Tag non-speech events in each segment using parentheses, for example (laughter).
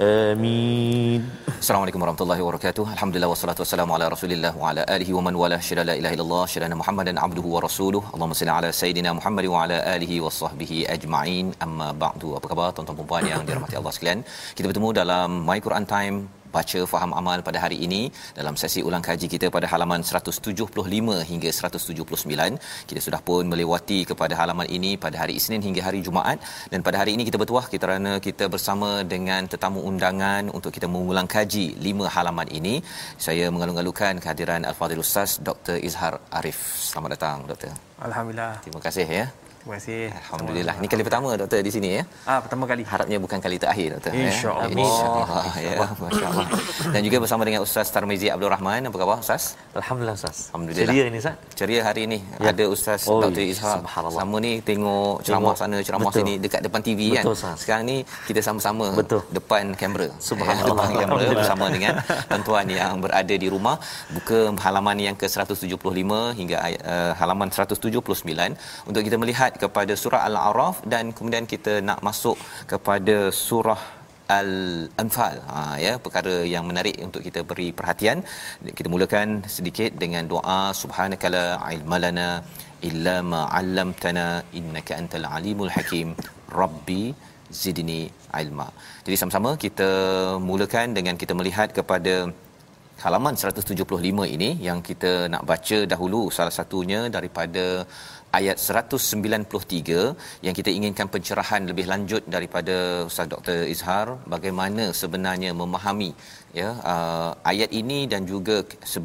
آمين Assalamualaikum warahmatullahi wabarakatuh. Alhamdulillah wassalatu wassalamu ala Rasulillah wa ala alihi wa man wala syada la ilaha illallah syada Muhammadan abduhu wa rasuluh. Allahumma salli ala sayidina Muhammad wa ala alihi wa sahbihi ajma'in. Amma ba'du. Apa khabar tuan-tuan dan puan yang dirahmati Allah sekalian? Kita bertemu dalam My Quran Time baca faham amal pada hari ini. Dalam sesi ulang kaji kita pada halaman 175 hingga 179 kita sudah pun melewati kepada halaman ini pada hari Isnin hingga hari Jumaat. Dan pada hari ini kita bertuah kerana kita bersama dengan tetamu undangan untuk kita mengulang kaji lima halaman ini. Saya mengalung-alungkan kehadiran Al-Fadhil Ustaz Dr. Izhar Arif. Selamat datang doktor. Alhamdulillah. terima kasih ya Terima kasih. Alhamdulillah. Ini kali pertama doktor di sini ya. Ah, pertama kali. Harapnya bukan kali terakhir doktor. InsyaAllah. Ya. InsyaAllah. Ya, masya-Allah. Dan juga bersama dengan Ustaz Tarmizi Abdul Rahman. Apa khabar Ustaz? Alhamdulillah Ustaz Alhamdulillah. Ceria ini Ustaz Ceria hari ini Ya. ada Ustaz Oh, Dr. Ishak. subhanallah. Sama ni tengok ceramah sana, ceramah Betul. sini dekat depan TV kan. Betul, Ustaz. Sekarang ni kita sama-sama Betul. depan kamera. (laughs) Subhanallah. Ya, depan kamera bersama dengan tuan-tuan yang berada di rumah buka halaman yang ke-175 hingga uh, halaman 179 untuk kita melihat kepada surah Al-A'raf dan kemudian kita nak masuk kepada surah Al-Anfal. Ha ya, perkara yang menarik untuk kita beri perhatian. Kita mulakan sedikit dengan doa subhanakala ilmalana illa ma 'allamtana innaka antal alimul hakim. Rabbi zidni ilma. Jadi sama-sama kita mulakan dengan kita melihat kepada halaman 175 ini yang kita nak baca dahulu salah satunya daripada ayat 193 yang kita inginkan pencerahan lebih lanjut daripada Ustaz Dr Izhar bagaimana sebenarnya memahami ya uh, ayat ini dan juga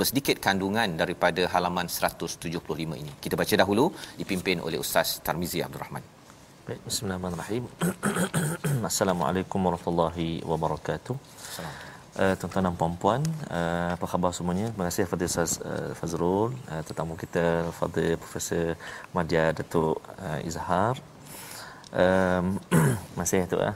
sedikit kandungan daripada halaman 175 ini. Kita baca dahulu dipimpin oleh Ustaz Tarmizi Abdul Rahman. Baik, Bismillahirrahmanirrahim. (clears throat) Assalamualaikum warahmatullahi wabarakatuh. Uh, tuan-tuan dan puan-puan, uh, apa khabar semuanya? Terima kasih kepada Ustaz uh, Fazrul, uh, tetamu kita Fadil Profesor Madya Datuk uh, Izhar. Um, (clears throat) masih tu ah.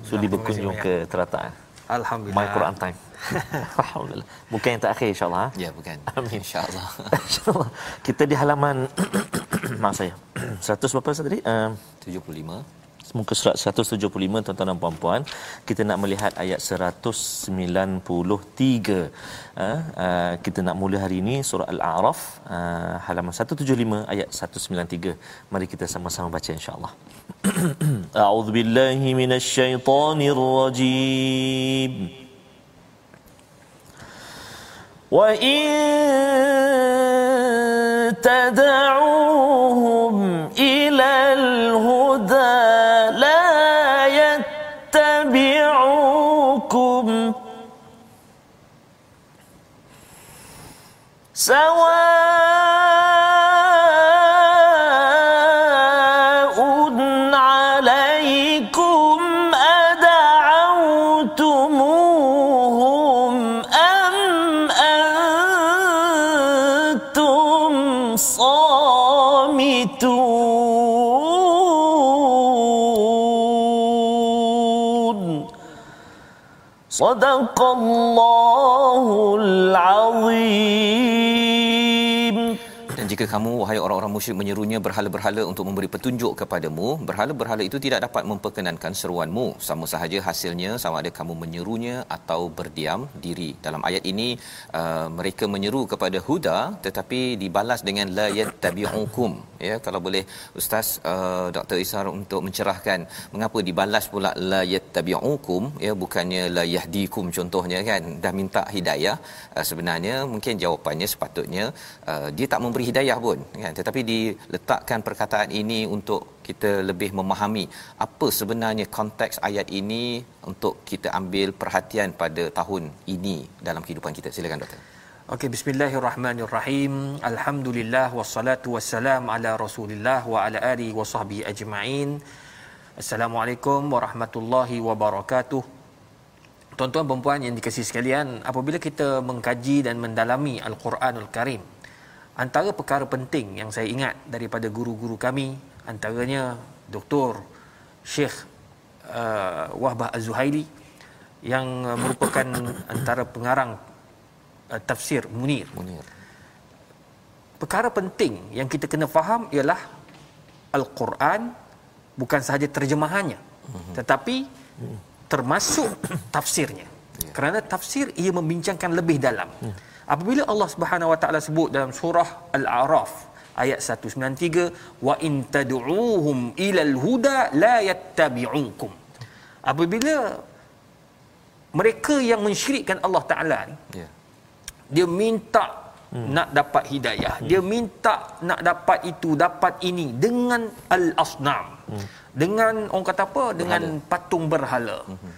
Sudi berkunjung ke Teratak. eh? Alhamdulillah. My Quran Time. (laughs) Alhamdulillah. Bukan yang terakhir insya-Allah. ah. Ya bukan. (laughs) Amin. Insya-Allah. (laughs) InsyaAllah. Kita di halaman (clears throat) maaf saya. (clears throat) 100 berapa tadi? Uh, 75 Muka surat 175 tuan-tuan dan puan-puan kita nak melihat ayat 193 uh, uh, kita nak mula hari ini surah al-a'raf uh, halaman 175 ayat 193 mari kita sama-sama baca insya-Allah. (clears throat) A'udzu billahi minasyaitonir rajim wa in tad'uuhum صامتون صدق الله العظيم Dan jika kamu wahai orang-orang musyrik menyerunya berhala-berhala untuk memberi petunjuk kepadamu berhala-berhala itu tidak dapat memperkenankan seruanmu. Sama sahaja hasilnya sama ada kamu menyerunya atau berdiam diri. Dalam ayat ini uh, mereka menyeru kepada huda tetapi dibalas dengan la yattabi'ukum. Ya kalau boleh ustaz uh, Dr Isar untuk mencerahkan. Mengapa dibalas pula la yattabi'ukum? Ya bukannya la yahdikum contohnya kan? Dah minta hidayah. Uh, sebenarnya mungkin jawapannya sepatutnya uh, dia tak memberi hidayah pun kan? Tetapi diletakkan perkataan ini untuk kita lebih memahami apa sebenarnya konteks ayat ini untuk kita ambil perhatian pada tahun ini dalam kehidupan kita. Silakan doktor. Okey bismillahirrahmanirrahim. Alhamdulillah wassalatu wassalam ala rasulillah wa ala alihi wa sahbihi ajma'in. Assalamualaikum warahmatullahi wabarakatuh. Tuan-tuan dan puan yang dikasihi sekalian apabila kita mengkaji dan mendalami al-Quranul Karim antara perkara penting yang saya ingat daripada guru-guru kami antaranya Dr. Syekh uh, Wahbah Az-Zuhaili yang uh, merupakan (coughs) antara pengarang uh, tafsir Munir. Munir. Perkara penting yang kita kena faham ialah Al-Quran bukan sahaja terjemahannya uh-huh. tetapi termasuk (coughs) tafsirnya. Yeah. Kerana tafsir ia membincangkan lebih dalam. Uh-huh. Apabila Allah Subhanahu Wa Taala sebut dalam surah Al-A'raf ayat 193 wa in tad'uuhum ila al-huda la yattabi'ukum. Apabila mereka yang mensyirikkan Allah Taala ni yeah. dia minta hmm. nak dapat hidayah, hmm. dia minta nak dapat itu, dapat ini dengan al-asnam. Hmm. Dengan orang kata apa? Dengan berhala. patung berhala. Hmm.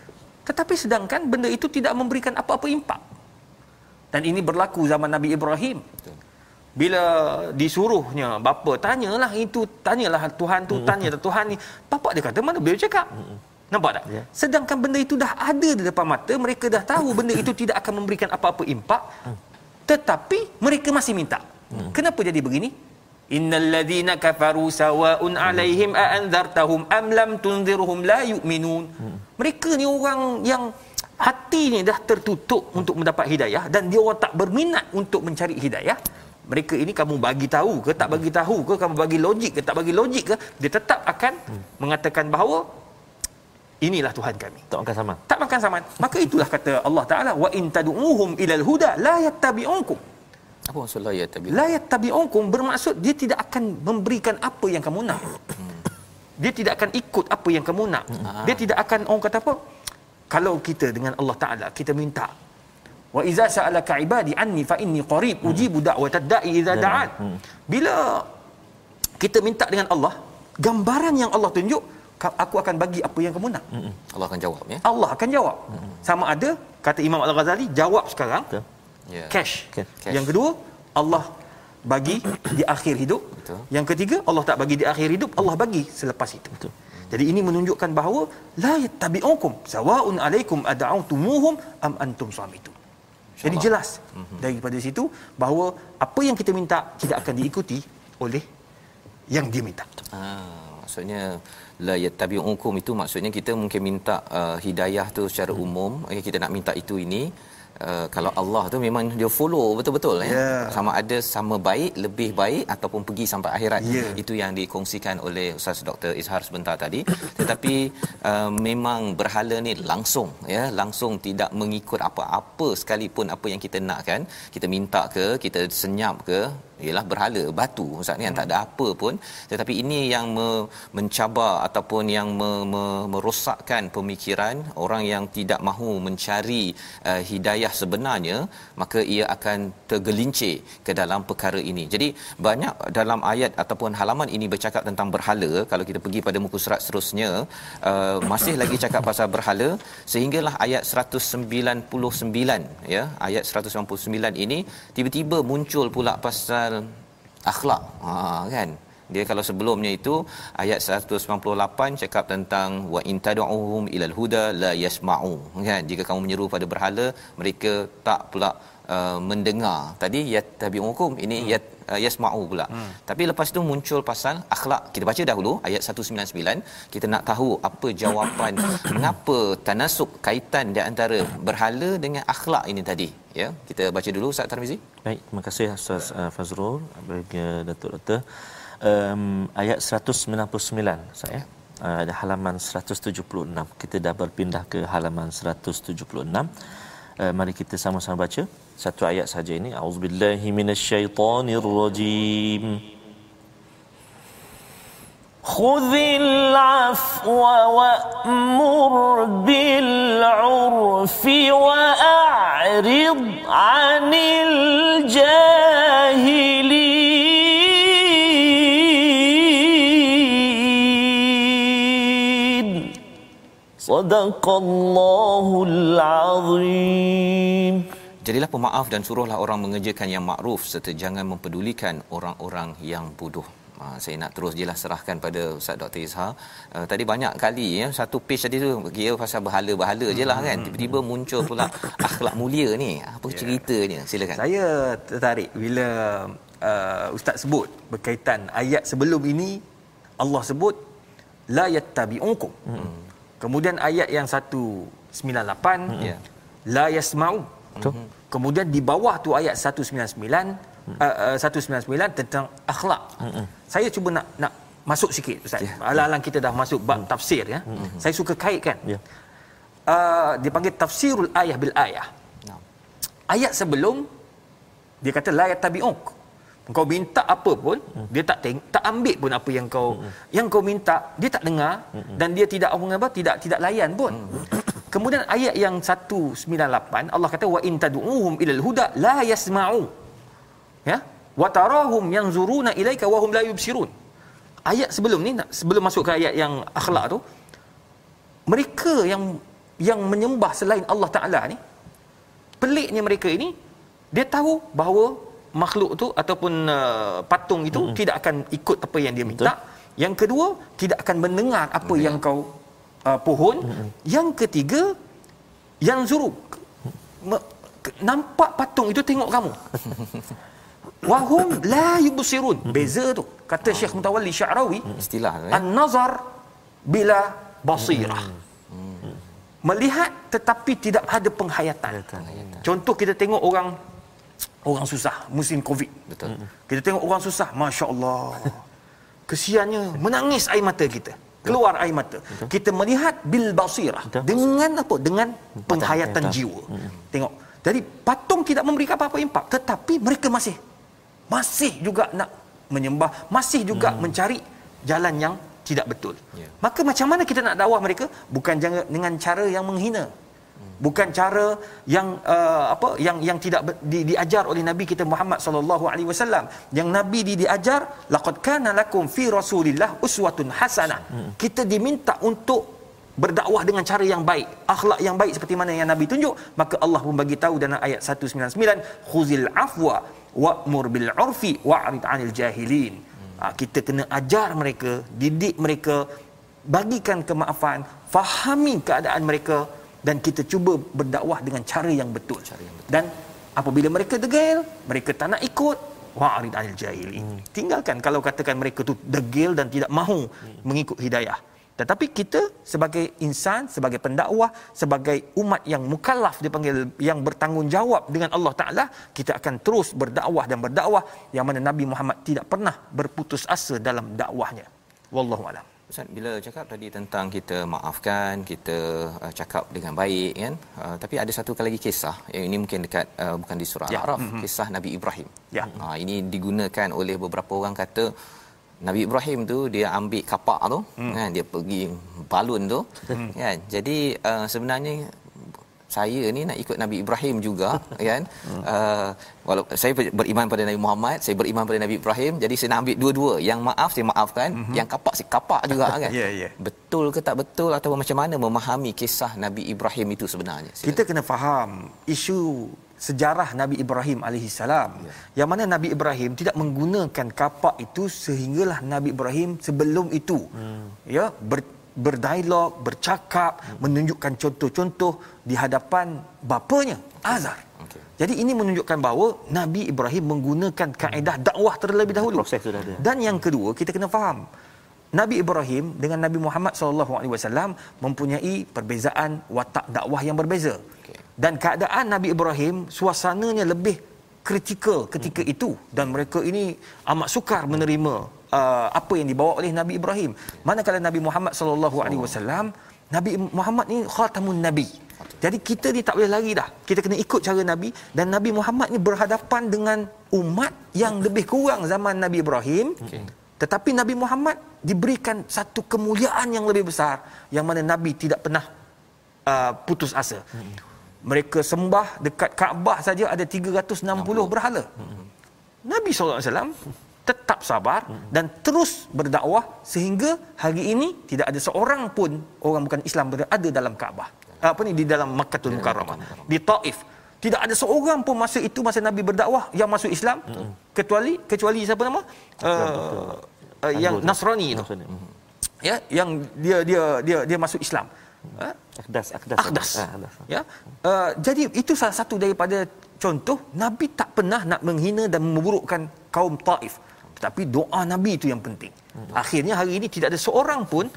Tetapi sedangkan benda itu tidak memberikan apa-apa impak dan ini berlaku zaman Nabi Ibrahim. Bila disuruhnya bapa tanyalah itu tanyalah Tuhan tu tanya Tuhan ni. Bapa dia kata mana beliau cakap? Nampak tak? Ya. sedangkan benda itu dah ada di depan mata mereka dah tahu benda itu tidak akan memberikan apa-apa impak. Tetapi mereka masih minta. Kenapa jadi begini? Innal ladzina kafaru sawaun alaihim a anzartahum am lam tunzirhum la yu'minun. Mereka ni orang yang hati ni dah tertutup untuk mendapat hidayah dan dia orang tak berminat untuk mencari hidayah. Mereka ini kamu bagi tahu ke tak bagi tahu ke kamu bagi logik ke tak bagi logik ke dia tetap akan hmm. mengatakan bahawa inilah Tuhan kami. Tak makan sama. Tak makan sama. Maka itulah kata Allah Taala wa in tad'uhum ilal huda la yattabi'unkum apa maksud la yattabi'un la yattabi'unkum bermaksud dia tidak akan memberikan apa yang kamu nak. Hmm. dia tidak akan ikut apa yang kamu nak. Hmm. dia tidak akan orang kata apa kalau kita dengan Allah Taala kita minta wa iza sa'alaka ibadi anni fa inni qarib hmm. ujibu da'watad da'i idza da'an hmm. bila kita minta dengan Allah gambaran yang Allah tunjuk aku akan bagi apa yang kamu nak hmm. Allah akan jawab ya Allah akan jawab sama ada kata Imam Al-Ghazali jawab sekarang yeah. cash. cash yang kedua Allah bagi di akhir hidup Betul. yang ketiga Allah tak bagi di akhir hidup Allah bagi selepas itu Betul. Jadi ini menunjukkan bahawa la yattabi'ukum sawaun alaikum ad'autumuhum am antum samitun. Jadi jelas mm-hmm. daripada situ bahawa apa yang kita minta tidak akan diikuti oleh yang dia minta. Ah, maksudnya la yattabi'ukum itu maksudnya kita mungkin minta uh, hidayah tu secara umum, kita nak minta itu ini Uh, kalau Allah tu memang dia follow betul-betul ya. Yeah. Sama ada sama baik, lebih baik ataupun pergi sampai akhirat. Yeah. Itu yang dikongsikan oleh Ustaz Dr. Izhar sebentar tadi. (coughs) Tetapi uh, memang berhala ni langsung ya, langsung tidak mengikut apa-apa sekalipun apa yang kita nak kan. Kita minta ke, kita senyap ke, ialah berhala batu. Ustaz ni yang tak ada apa pun. Tetapi ini yang me, mencabar ataupun yang me, me, merosakkan pemikiran orang yang tidak mahu mencari uh, hidayah sebenarnya maka ia akan tergelincir ke dalam perkara ini. Jadi banyak dalam ayat ataupun halaman ini bercakap tentang berhala. Kalau kita pergi pada muka surat seterusnya uh, masih lagi cakap pasal berhala. Sehinggalah ayat 199 ya ayat 199 ini tiba-tiba muncul pula pasal akhlak. Ha kan? Dia kalau sebelumnya itu ayat 198 cakap tentang wa in tad'uhum ilal huda la yasma'u. Kan? Jika kamu menyeru pada berhala mereka tak pula uh, mendengar. Tadi yattabi'un hukum ini hmm. yat uh, yasma'u pula. Hmm. tapi lepas tu muncul pasal akhlak. Kita baca dahulu ayat 199 kita nak tahu apa jawapan (coughs) mengapa tanasuk kaitan di antara berhala dengan akhlak ini tadi. Ya kita baca dulu Ustaz Tarmizi. Baik terima kasih Ustaz uh, Fazrul bagi Datuk Doktor. Um, ayat 199 saya uh, ada halaman 176 kita dah berpindah ke halaman 176 uh, mari kita sama-sama baca satu ayat saja ini. Auzubillahi minasyaitonirrajim خذ العفو وأمر بالعرف وأعرض عن الجاهلين صدق الله العظيم Jadilah pemaaf dan suruhlah orang mengerjakan yang makruf serta jangan mempedulikan orang-orang yang bodoh. Ha, saya nak terus jelas serahkan pada Ustaz Dr. Izhar. Uh, tadi banyak kali ya satu page tadi tu kira pasal berhala-berhala lah kan. Tiba-tiba muncul pula (laughs) akhlak mulia ni. Apa yeah. ceritanya? Silakan. Saya tertarik bila uh, Ustaz sebut berkaitan ayat sebelum ini Allah sebut la yattabi'unkum. Hmm. Kemudian ayat yang 198 hmm. yeah. la yasma'u Betul. Mhm. Kemudian di bawah tu ayat 199 hmm. uh, uh, 199 tentang akhlak. Hmm. Saya cuba nak nak masuk sikit ustaz. Yeah. Alang-alang kita dah masuk bab hmm. tafsir ya. Hmm. Saya suka kaitkan. Yeah. Uh, dipanggil tafsirul ayah bil ayah. No. Ayat sebelum dia kata la yatabi'uk. Kau minta apa pun, hmm. dia tak teng- tak ambil pun apa yang kau hmm. yang kau minta, dia tak dengar hmm. dan dia tidak orang apa tidak tidak layan pun. Hmm. Kemudian ayat yang 198 Allah kata wa in tad'uhum ilal huda la yasma'u. Ya? Wa tarahum yanzuruna ilaika wa hum la yubsirun. Ayat sebelum ni sebelum masuk ke ayat yang akhlak tu mereka yang yang menyembah selain Allah Taala ni peliknya mereka ini dia tahu bahawa makhluk tu ataupun uh, patung itu mm-hmm. tidak akan ikut apa yang dia minta. Betul. Yang kedua tidak akan mendengar apa Betul. yang kau uh, pohon. Hmm. yang ketiga yang zuruk nampak patung itu tengok kamu. (laughs) Wahum la yubsirun. Beza tu. Kata. Syekh Mutawalli Sya'rawi istilah eh? an-nazar bila basirah. Hmm. melihat tetapi tidak ada penghayatan. Contoh kita tengok orang orang susah musim covid. Betul. Kita tengok orang susah masya-Allah (laughs) kesiannya menangis air mata kita keluar air mata. Betul. Kita melihat bil basirah Betul. dengan apa? Dengan penghayatan Betul. jiwa. Hmm. Tengok. Jadi patung tidak memberikan apa-apa impak tetapi mereka masih masih juga nak menyembah, masih juga hmm. mencari jalan yang tidak betul. Yeah. Maka macam mana kita nak dakwah mereka? Bukan dengan cara yang menghina bukan cara yang uh, apa yang yang tidak di, diajar oleh nabi kita Muhammad sallallahu alaihi wasallam yang nabi di, diajar laqad kana lakum fi rasulillah uswatun hasanah hmm. kita diminta untuk berdakwah dengan cara yang baik akhlak yang baik seperti mana yang nabi tunjuk maka Allah pun bagi tahu dalam ayat 199 khuzil afwa wa'mur bil urfi wa'rid 'anil jahilin hmm. ha, kita kena ajar mereka didik mereka bagikan kemaafan fahami keadaan mereka dan kita cuba berdakwah dengan cara yang betul. Cara yang betul. Dan apabila mereka degil, mereka tak nak ikut, wa'arid anil jahili. Hmm. Tinggalkan kalau katakan mereka tu degil dan tidak mahu hmm. mengikut hidayah. Tetapi kita sebagai insan, sebagai pendakwah, sebagai umat yang mukallaf dipanggil yang bertanggungjawab dengan Allah Taala, kita akan terus berdakwah dan berdakwah yang mana Nabi Muhammad tidak pernah berputus asa dalam dakwahnya. Wallahu a'lam. Ustaz bila cakap tadi tentang kita maafkan, kita uh, cakap dengan baik kan. Uh, tapi ada satu lagi kisah yang ini mungkin dekat uh, bukan di surah ya. Al-A'raf, mm-hmm. kisah Nabi Ibrahim. Ya. Uh, ini digunakan oleh beberapa orang kata Nabi Ibrahim tu dia ambil kapak tu mm. kan dia pergi balun tu mm. kan. Jadi uh, sebenarnya saya ni nak ikut Nabi Ibrahim juga (laughs) kan hmm. uh, walau saya beriman pada Nabi Muhammad saya beriman pada Nabi Ibrahim jadi saya nak ambil dua-dua yang maaf saya maafkan hmm. yang kapak saya kapak juga (laughs) kan yeah, yeah. betul ke tak betul atau macam mana memahami kisah Nabi Ibrahim itu sebenarnya Sila. kita kena faham isu sejarah Nabi Ibrahim alaihissalam yeah. yang mana Nabi Ibrahim tidak menggunakan kapak itu sehinggalah Nabi Ibrahim sebelum itu hmm. ya ber, berdialog, bercakap, menunjukkan contoh-contoh di hadapan bapanya Azar. Okay. Jadi ini menunjukkan bahawa Nabi Ibrahim menggunakan kaedah dakwah terlebih dahulu. Proses sudah ada. Dan yang kedua, kita kena faham Nabi Ibrahim dengan Nabi Muhammad sallallahu alaihi wasallam mempunyai perbezaan watak dakwah yang berbeza. Okay. Dan keadaan Nabi Ibrahim suasananya lebih kritikal ketika hmm. itu dan mereka ini amat sukar menerima uh, apa yang dibawa oleh Nabi Ibrahim. Manakala Nabi Muhammad sallallahu alaihi wasallam, Nabi Muhammad ni khatamun nabi. Jadi kita ni tak boleh lari dah. Kita kena ikut cara Nabi dan Nabi Muhammad ni berhadapan dengan umat yang lebih kurang zaman Nabi Ibrahim. Okay. Tetapi Nabi Muhammad diberikan satu kemuliaan yang lebih besar yang mana Nabi tidak pernah uh, putus asa. Hmm. Mereka sembah dekat Kaabah saja ada 360 60. berhala. Hmm. Nabi SAW tetap sabar hmm. dan terus berdakwah sehingga hari ini tidak ada seorang pun orang bukan Islam berada dalam Kaabah. Apa ni di dalam Makkahul Mukarramah, di Taif. Tidak ada seorang pun masa itu masa Nabi berdakwah yang masuk Islam hmm. kecuali kecuali siapa nama? Uh, uh, yang Nasrani itu. Hmm. Ya, yang dia dia dia dia masuk Islam. Ha? Akdas, akdas. Akdas. akdas. Ya. Uh, jadi itu salah satu daripada contoh Nabi tak pernah nak menghina dan memburukkan kaum Taif. Tetapi doa Nabi itu yang penting. Hmm. Akhirnya hari ini tidak ada seorang pun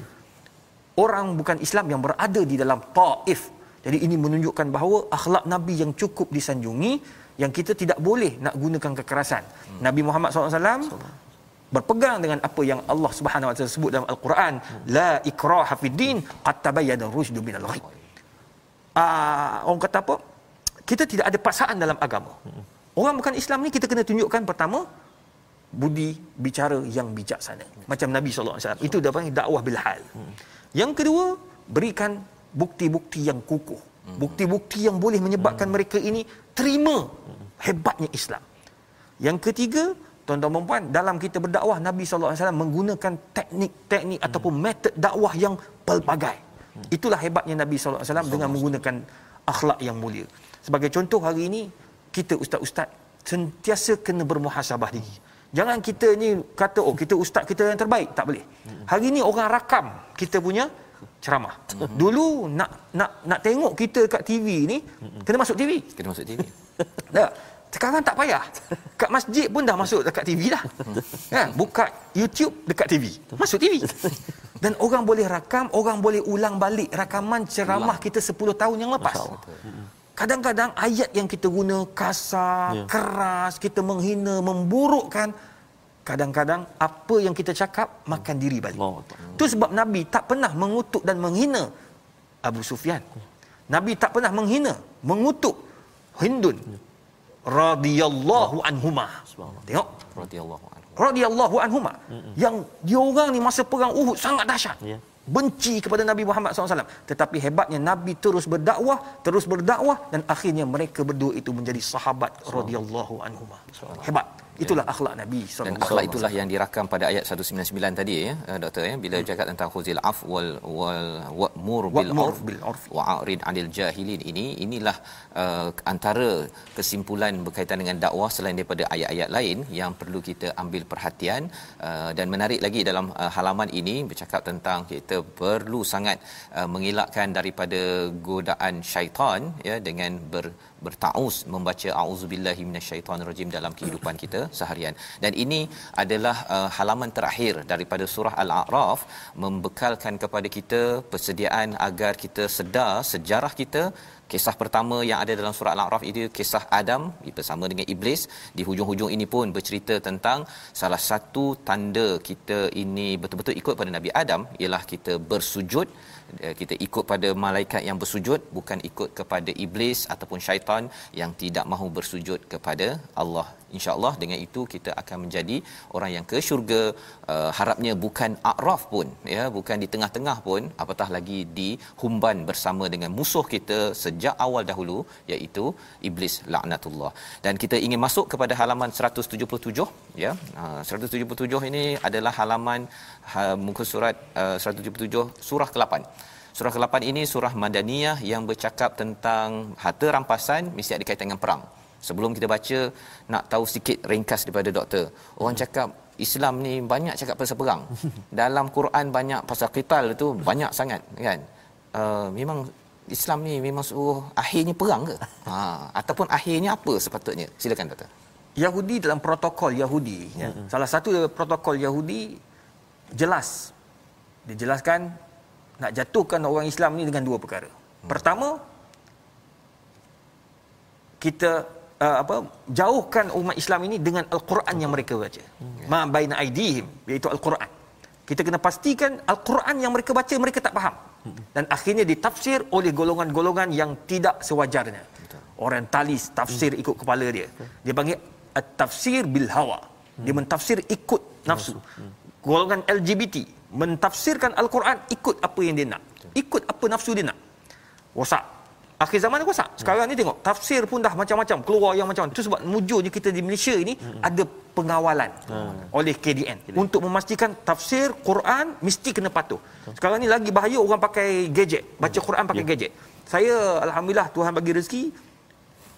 orang bukan Islam yang berada di dalam Taif. Jadi ini menunjukkan bahawa akhlak Nabi yang cukup disanjungi yang kita tidak boleh nak gunakan kekerasan. Hmm. Nabi Muhammad SAW berpegang dengan apa yang Allah Subhanahu Wa Taala sebut dalam Al-Quran, hmm. la ikraha fid din qad tabayyana rusydu minal ghayy. Ah, orang kata apa? Kita tidak ada paksaan dalam agama. Hmm. Orang bukan Islam ni kita kena tunjukkan pertama budi bicara yang bijaksana macam Nabi sallallahu alaihi wasallam itu dah panggil dakwah bil hal hmm. yang kedua berikan bukti-bukti yang kukuh hmm. bukti-bukti yang boleh menyebabkan hmm. mereka ini terima hebatnya Islam yang ketiga tuan-tuan dan puan dalam kita berdakwah Nabi sallallahu alaihi wasallam menggunakan teknik-teknik hmm. ataupun metod dakwah yang pelbagai hmm. itulah hebatnya Nabi sallallahu alaihi wasallam dengan menggunakan akhlak yang mulia sebagai contoh hari ini kita ustaz-ustaz sentiasa kena bermuhasabah diri Jangan kita ni kata oh kita ustaz kita yang terbaik, tak boleh. Hari ni orang rakam kita punya ceramah. Dulu nak nak nak tengok kita kat TV ni kena masuk TV. Kena masuk TV. Dah. (laughs) Sekarang tak payah. Kat masjid pun dah masuk dekat TV dah. Kan? Buka YouTube dekat TV. Masuk TV. (laughs) Dan orang boleh rakam, orang boleh ulang balik rakaman ceramah kita 10 tahun yang lepas. Kadang-kadang ayat yang kita guna kasar, ya. keras, kita menghina, memburukkan. Kadang-kadang apa yang kita cakap makan diri balik. Itu sebab Nabi tak pernah mengutuk dan menghina Abu Sufyan. Nabi tak pernah menghina, mengutuk Hindun. Ya. Radiyallahu anhuma. Tengok. Radiyallahu anhuma. Radiyallahu anhuma. Yang dia orang ni masa perang Uhud sangat dahsyat. Ya benci kepada Nabi Muhammad SAW. Tetapi hebatnya Nabi terus berdakwah, terus berdakwah dan akhirnya mereka berdua itu menjadi sahabat radhiyallahu anhum. Hebat. Itulah ya. akhlak Nabi SAW. Dan akhlak itulah yang dirakam pada ayat 199 tadi ya, eh, doktor ya, bila hmm. cakap tentang khuzil af wal wal wa'mur bil urf bil urf wa'rid 'anil jahilin ini inilah uh, antara kesimpulan berkaitan dengan dakwah selain daripada ayat-ayat lain yang perlu kita ambil perhatian uh, dan menarik lagi dalam uh, halaman ini bercakap tentang kita perlu sangat uh, mengelakkan daripada godaan syaitan ya dengan ber bertaus membaca auzubillahi minasyaitonirrajim dalam kehidupan kita seharian dan ini adalah uh, halaman terakhir daripada surah al-a'raf membekalkan kepada kita persediaan agar kita sedar sejarah kita Kisah pertama yang ada dalam surah Al-A'raf itu kisah Adam bersama dengan iblis. Di hujung-hujung ini pun bercerita tentang salah satu tanda kita ini betul-betul ikut pada Nabi Adam ialah kita bersujud kita ikut pada malaikat yang bersujud bukan ikut kepada iblis ataupun syaitan yang tidak mahu bersujud kepada Allah insyaallah dengan itu kita akan menjadi orang yang ke syurga. Uh, harapnya bukan akraf pun ya bukan di tengah-tengah pun apatah lagi di humban bersama dengan musuh kita sejak awal dahulu iaitu iblis laknatullah. Dan kita ingin masuk kepada halaman 177 ya. Uh, 177 ini adalah halaman uh, muka surat uh, 177 surah ke-8 Surah ke-8 ini surah Madaniyah yang bercakap tentang harta rampasan mesti ada kaitan dengan perang. Sebelum kita baca nak tahu sikit ringkas daripada doktor. Orang cakap Islam ni banyak cakap pasal perang. (laughs) Dalam Quran banyak pasal qital tu banyak sangat kan. Uh, memang Islam ni memang suruh akhirnya perang ke? (laughs) Ha ataupun akhirnya apa sepatutnya? Silakan doktor. Yahudi dalam protokol Yahudi ya. Mm-hmm. Salah satu protokol Yahudi jelas dijelaskan nak jatuhkan orang Islam ni dengan dua perkara. Hmm. Pertama kita uh, apa jauhkan umat Islam ini dengan al-Quran yang mereka baca. Hmm. Ma baina aidihim iaitu al-Quran. Kita kena pastikan al-Quran yang mereka baca mereka tak faham. Hmm. Dan akhirnya ditafsir oleh golongan-golongan yang tidak sewajarnya. Orientalis tafsir hmm. ikut kepala dia. Dia panggil at-tafsir bil hawa. Dia mentafsir ikut nafsu. Golongan LGBT mentafsirkan al-Quran ikut apa yang dia nak. Ikut apa nafsu dia nak. Wasak Akhir zaman ni rosak. Sekarang ni tengok tafsir pun dah macam-macam keluar yang macam Itu sebab mujurnya kita di Malaysia ini hmm. ada pengawalan hmm. oleh KDN Jadi. untuk memastikan tafsir Quran mesti kena patuh. Sekarang ni lagi bahaya orang pakai gadget, baca Quran pakai yeah. gadget. Saya alhamdulillah Tuhan bagi rezeki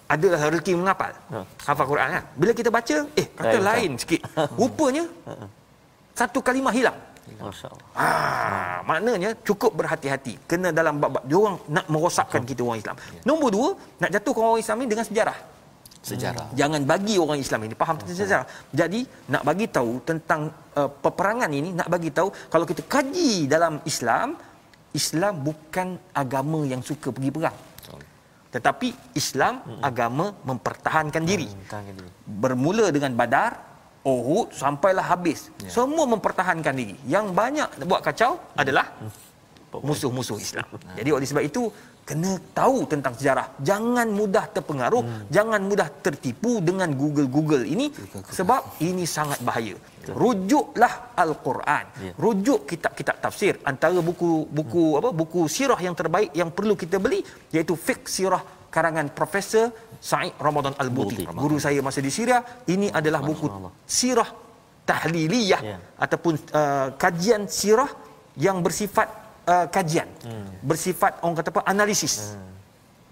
ada rezeki mengapal. Hmm. Hafal Quran kan. Bila kita baca, eh kata lain, lain sikit. (laughs) Rupanya satu kalimah hilang. Masya-Allah. Ah, maknanya cukup berhati-hati. Kena dalam bab-bab dia orang nak merosakkan kita orang Islam. Ya. Nombor dua, nak jatuhkan orang Islam ini dengan sejarah. Sejarah. Hmm. Jangan bagi orang Islam ini faham tentang sejarah. Jadi nak bagi tahu tentang uh, peperangan ini, nak bagi tahu kalau kita kaji dalam Islam, Islam bukan agama yang suka pergi perang. Tetapi Islam hmm. agama mempertahankan diri. Bermula dengan Badar, Uhud sampailah habis. Ya. Semua mempertahankan diri. Yang banyak buat kacau adalah musuh-musuh Islam. Ha. Jadi oleh sebab itu kena tahu tentang sejarah. Jangan mudah terpengaruh, hmm. jangan mudah tertipu dengan Google-Google ini sebab ini sangat bahaya. Rujuklah Al-Quran. Ya. Rujuk kitab-kitab tafsir antara buku buku hmm. apa buku sirah yang terbaik yang perlu kita beli iaitu Fiqh Sirah karangan Profesor Said Ramadan Al-Buti. Guru saya masa di Syria, ini adalah buku sirah tahliliyah yeah. ataupun uh, kajian sirah yang bersifat uh, kajian. Hmm. Bersifat orang kata apa analisis. Hmm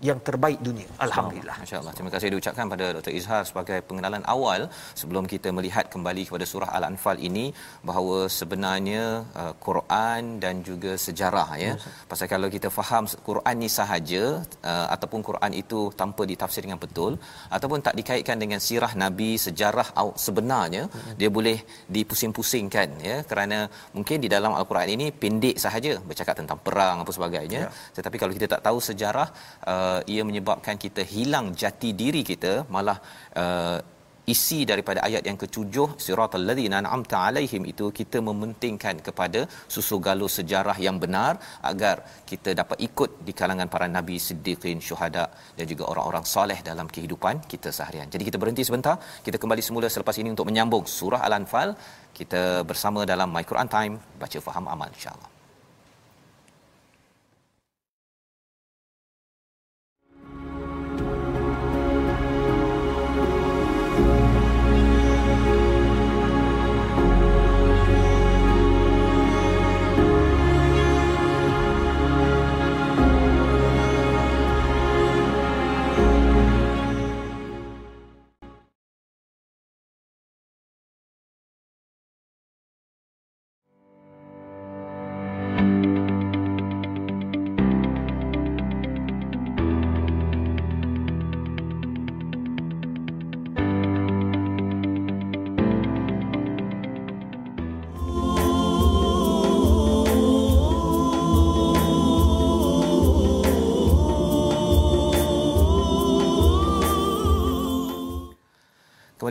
yang terbaik dunia. Alhamdulillah. Masya-Allah. Terima kasih diucapkan pada Dr. Izhar sebagai pengenalan awal sebelum kita melihat kembali kepada surah Al-Anfal ini bahawa sebenarnya uh, Quran dan juga sejarah ya. Masya. Pasal kalau kita faham Quran ni sahaja uh, ataupun Quran itu tanpa ditafsir dengan betul ataupun tak dikaitkan dengan sirah nabi sejarah sebenarnya hmm. dia boleh dipusing-pusingkan ya kerana mungkin di dalam Al-Quran ini pendek sahaja bercakap tentang perang apa sebagainya ya. tetapi kalau kita tak tahu sejarah uh, uh, ia menyebabkan kita hilang jati diri kita malah uh, isi daripada ayat yang ketujuh siratal ladzina an'amta alaihim itu kita mementingkan kepada susu galur sejarah yang benar agar kita dapat ikut di kalangan para nabi siddiqin syuhada dan juga orang-orang soleh dalam kehidupan kita seharian. Jadi kita berhenti sebentar, kita kembali semula selepas ini untuk menyambung surah al-anfal. Kita bersama dalam My Quran Time baca faham amal insya-Allah.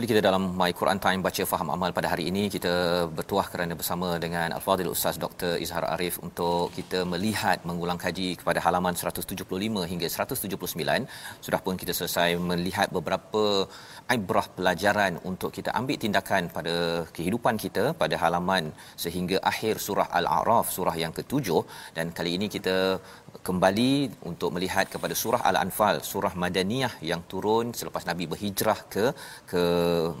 Kembali kita dalam My Quran Time baca faham amal pada hari ini kita bertuah kerana bersama dengan Al-Fadhil Ustaz Dr. Izhar Arif untuk kita melihat mengulang kaji kepada halaman 175 hingga 179 sudah pun kita selesai melihat beberapa ibrah pelajaran untuk kita ambil tindakan pada kehidupan kita pada halaman sehingga akhir surah Al-A'raf surah yang ketujuh dan kali ini kita kembali untuk melihat kepada surah Al-Anfal surah Madaniyah yang turun selepas Nabi berhijrah ke ke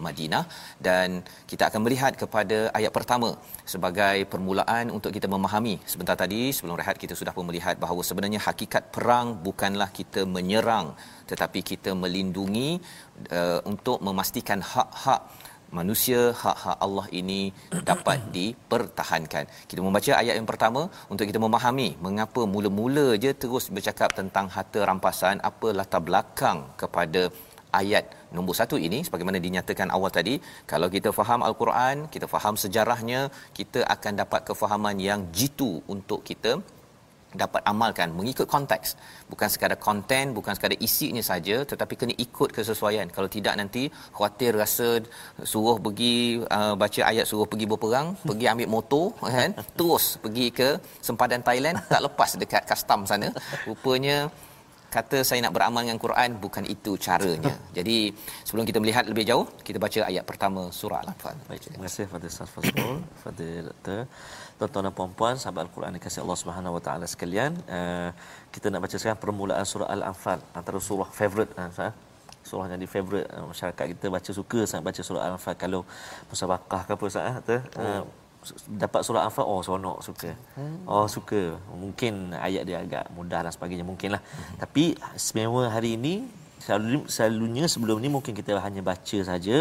Madinah. Dan kita akan melihat kepada ayat pertama sebagai permulaan untuk kita memahami. Sebentar tadi sebelum rehat kita sudah pun melihat bahawa sebenarnya hakikat perang bukanlah kita menyerang tetapi kita melindungi uh, untuk memastikan hak-hak manusia hak-hak Allah ini dapat (clears throat) dipertahankan. Kita membaca ayat yang pertama untuk kita memahami mengapa mula-mula je terus bercakap tentang harta rampasan, apa latar belakang kepada ayat nombor satu ini sebagaimana dinyatakan awal tadi kalau kita faham al-Quran kita faham sejarahnya kita akan dapat kefahaman yang jitu untuk kita dapat amalkan mengikut konteks. Bukan sekadar konten bukan sekadar isinya saja tetapi kena ikut kesesuaian. Kalau tidak nanti khawatir rasa suruh pergi uh, baca ayat suruh pergi berperang (laughs) pergi ambil motor kan terus pergi ke sempadan Thailand tak lepas dekat custom sana. Rupanya kata saya nak beramal dengan Quran bukan itu caranya. (laughs) Jadi sebelum kita melihat lebih jauh, kita baca ayat pertama surah Al-Anfal. Baik, terima kasih Fadil Ustaz Fazrul, (coughs) Fadil Dr. Tuan-tuan dan puan-puan, sahabat Al-Quran yang kasih Allah Subhanahu Wa Taala sekalian, uh, kita nak baca sekarang permulaan surah Al-Anfal, antara surah favorite uh, surah yang di favorite uh, masyarakat kita baca suka sangat baca surah Al-Anfal kalau musabaqah ke apa Ustaz uh, uh, dapat surah Anfal oh seronok suka. Hmm. oh suka. Mungkin ayat dia agak mudah dan sebagainya mungkinlah. Hmm. tapi istimewa hari ini selalu selalunya sebelum ni mungkin kita hanya baca saja.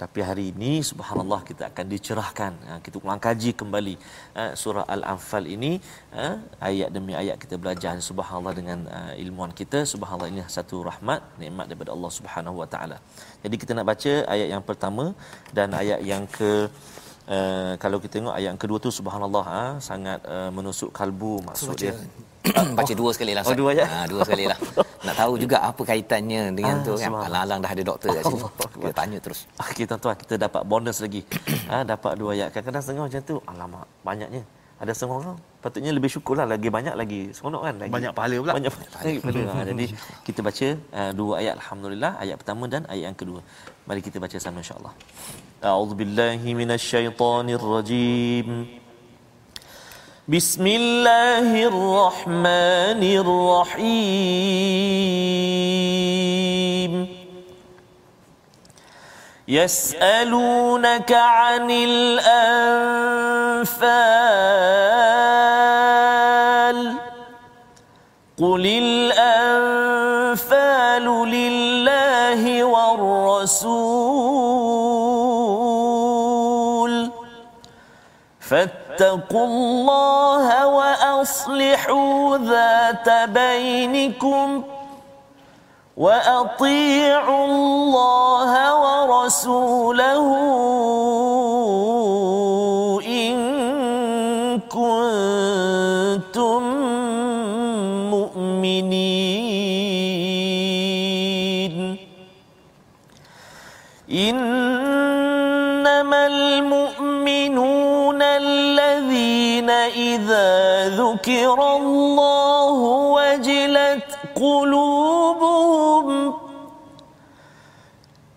Tapi hari ini subhanallah kita akan dicerahkan. Ha, kita ulang kaji kembali ha, surah al-anfal ini. Ha, ayat demi ayat kita belajar subhanallah dengan ilmuan kita. Subhanallah ini satu rahmat nikmat daripada Allah Subhanahu wa taala. Jadi kita nak baca ayat yang pertama dan ayat yang ke Uh, kalau kita tengok ayat kedua tu subhanallah ha, sangat uh, menusuk kalbu maksud dia. (coughs) Baca dua sekali lah oh, dua ya ha, dua sekali lah. Nak tahu juga apa kaitannya dengan ah, tu kan? alang-alang dah ada doktor kat sini. (laughs) Kita tanya terus. Okey tuan-tuan kita dapat bonus lagi. (coughs) Ha, dapat dua ayat. Kadang-kadang setengah macam tu alamak banyaknya. Ada setengah orang. Patutnya lebih syukurlah lagi banyak lagi. Seronok kan lagi. Banyak pahala pula. Banyak pahala. Ha, jadi kita baca uh, dua ayat alhamdulillah ayat pertama dan ayat yang kedua. Mari kita baca sama insyaallah a'udzubillahi minasyaitonirrajim بسم الله الرحمن الرحيم. يسألونك عن الأنفال. قل الأنفال لله والرسول. فاتقوا الله وأصلحوا ذات بينكم وأطيعوا الله ورسوله ذكر الله وجلت قلوبهم.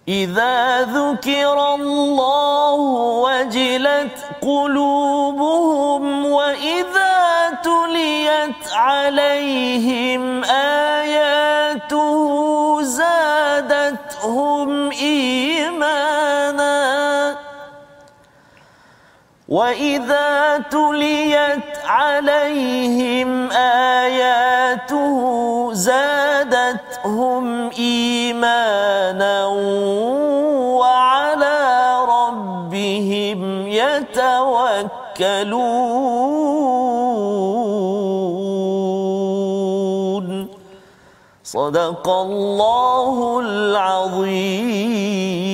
إذا ذكر الله وجلت قلوبهم وإذا تليت عليهم آياته زادتهم إيمانا. وإذا تليت عليهم آياته زادتهم إيمانا وعلى ربهم يتوكلون. صدق الله العظيم.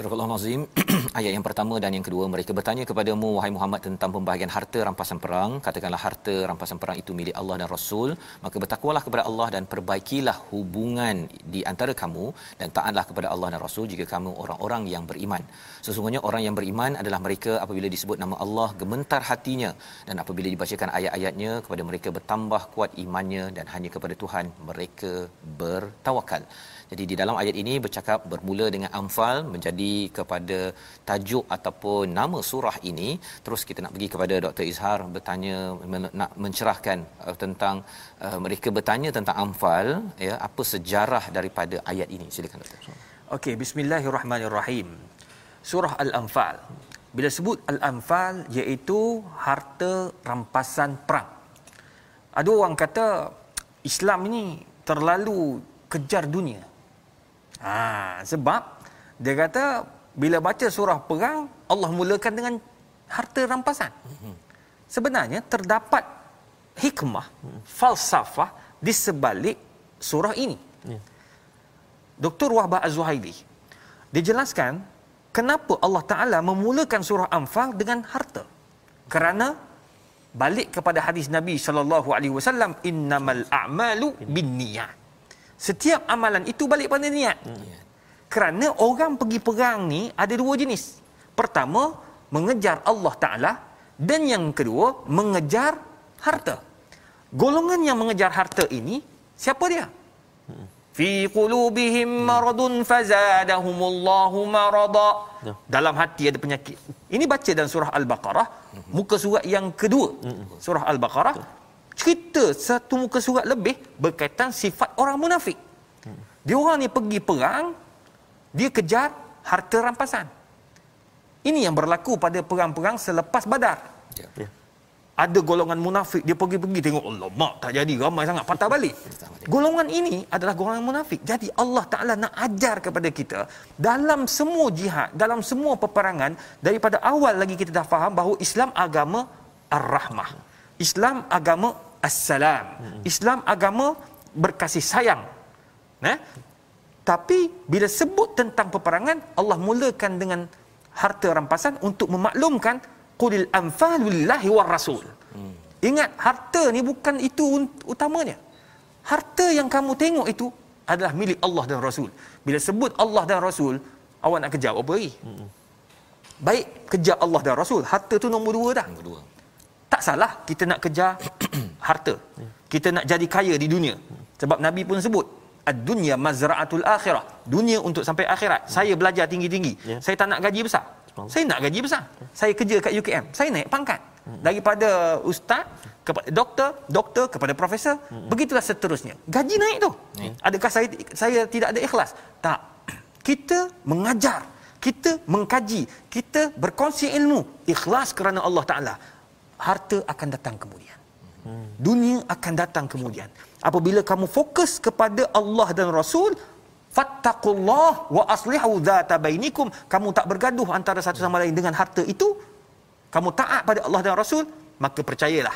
Surah Al-Azim (clears throat) ayat yang pertama dan yang kedua mereka bertanya kepadamu wahai Muhammad tentang pembahagian harta rampasan perang. Katakanlah harta rampasan perang itu milik Allah dan Rasul. Maka bertakwalah kepada Allah dan perbaikilah hubungan di antara kamu dan taatlah kepada Allah dan Rasul jika kamu orang-orang yang beriman. Sesungguhnya orang yang beriman adalah mereka apabila disebut nama Allah gementar hatinya. Dan apabila dibacakan ayat-ayatnya kepada mereka bertambah kuat imannya dan hanya kepada Tuhan mereka bertawakal jadi di dalam ayat ini bercakap bermula dengan Anfal menjadi kepada tajuk ataupun nama surah ini. Terus kita nak pergi kepada Dr. Izhar bertanya nak mencerahkan uh, tentang uh, mereka bertanya tentang Anfal ya apa sejarah daripada ayat ini. Silakan Dr. Okey, bismillahirrahmanirrahim. Surah Al-Anfal. Bila sebut Al-Anfal iaitu harta rampasan perang. Ada orang kata Islam ini terlalu kejar dunia. Ha, sebab Dia kata bila baca surah perang Allah mulakan dengan harta rampasan. Sebenarnya terdapat hikmah, falsafah di sebalik surah ini. Ya. Dr. Wahbah Az-Zuhaili dia jelaskan kenapa Allah Taala memulakan surah Anfal dengan harta. Kerana balik kepada hadis Nabi sallallahu alaihi wasallam innamal a'malu binniyat. Setiap amalan itu balik pada niat. Hmm. Kerana orang pergi perang ni ada dua jenis. Pertama, mengejar Allah Taala dan yang kedua mengejar harta. Golongan yang mengejar harta ini siapa dia? fi qulubihim maradun fazadahumullahu marada ya. dalam hati ada penyakit ini baca dalam surah al-baqarah muka surat yang kedua surah al-baqarah cerita satu muka surat lebih berkaitan sifat orang munafik. Dia orang ni pergi perang dia kejar harta rampasan. Ini yang berlaku pada perang-perang selepas badar. Ya. ya. Ada golongan munafik dia pergi-pergi tengok Allah mak tak jadi ramai sangat patah (laughs) balik. Golongan ini adalah golongan munafik. Jadi Allah Ta'ala nak ajar kepada kita dalam semua jihad dalam semua peperangan daripada awal lagi kita dah faham bahawa Islam agama ar-rahmah. Islam agama as-salam. Islam agama berkasih sayang. Nah. Tapi bila sebut tentang peperangan Allah mulakan dengan harta rampasan untuk memaklumkan qulil anfalu lillahi war rasul. Hmm. ingat harta ni bukan itu utamanya. Harta yang kamu tengok itu adalah milik Allah dan Rasul. Bila sebut Allah dan Rasul awak nak kejar apa lagi hmm. baik kejar Allah dan Rasul. Harta tu nombor dua dah. Nombor dua tak salah kita nak kejar (coughs) harta hmm. kita nak jadi kaya di dunia sebab Nabi pun sebut ad-dunya mazra'atul akhirah dunia untuk sampai akhirat hmm. saya belajar tinggi-tinggi yeah. saya tak nak gaji besar saya nak gaji besar. Saya kerja kat UKM. Saya naik pangkat. Daripada ustaz kepada doktor, doktor kepada profesor, begitulah seterusnya. Gaji naik tu. Adakah saya saya tidak ada ikhlas? Tak. (clears throat) Kita mengajar, kita mengkaji, kita berkongsi ilmu, ikhlas kerana Allah Taala. Harta akan datang kemudian. Dunia akan datang kemudian. Apabila kamu fokus kepada Allah dan Rasul, fattaqullah wa aslihu dzata bainikum kamu tak bergaduh antara satu sama lain dengan harta itu kamu taat pada Allah dan Rasul maka percayalah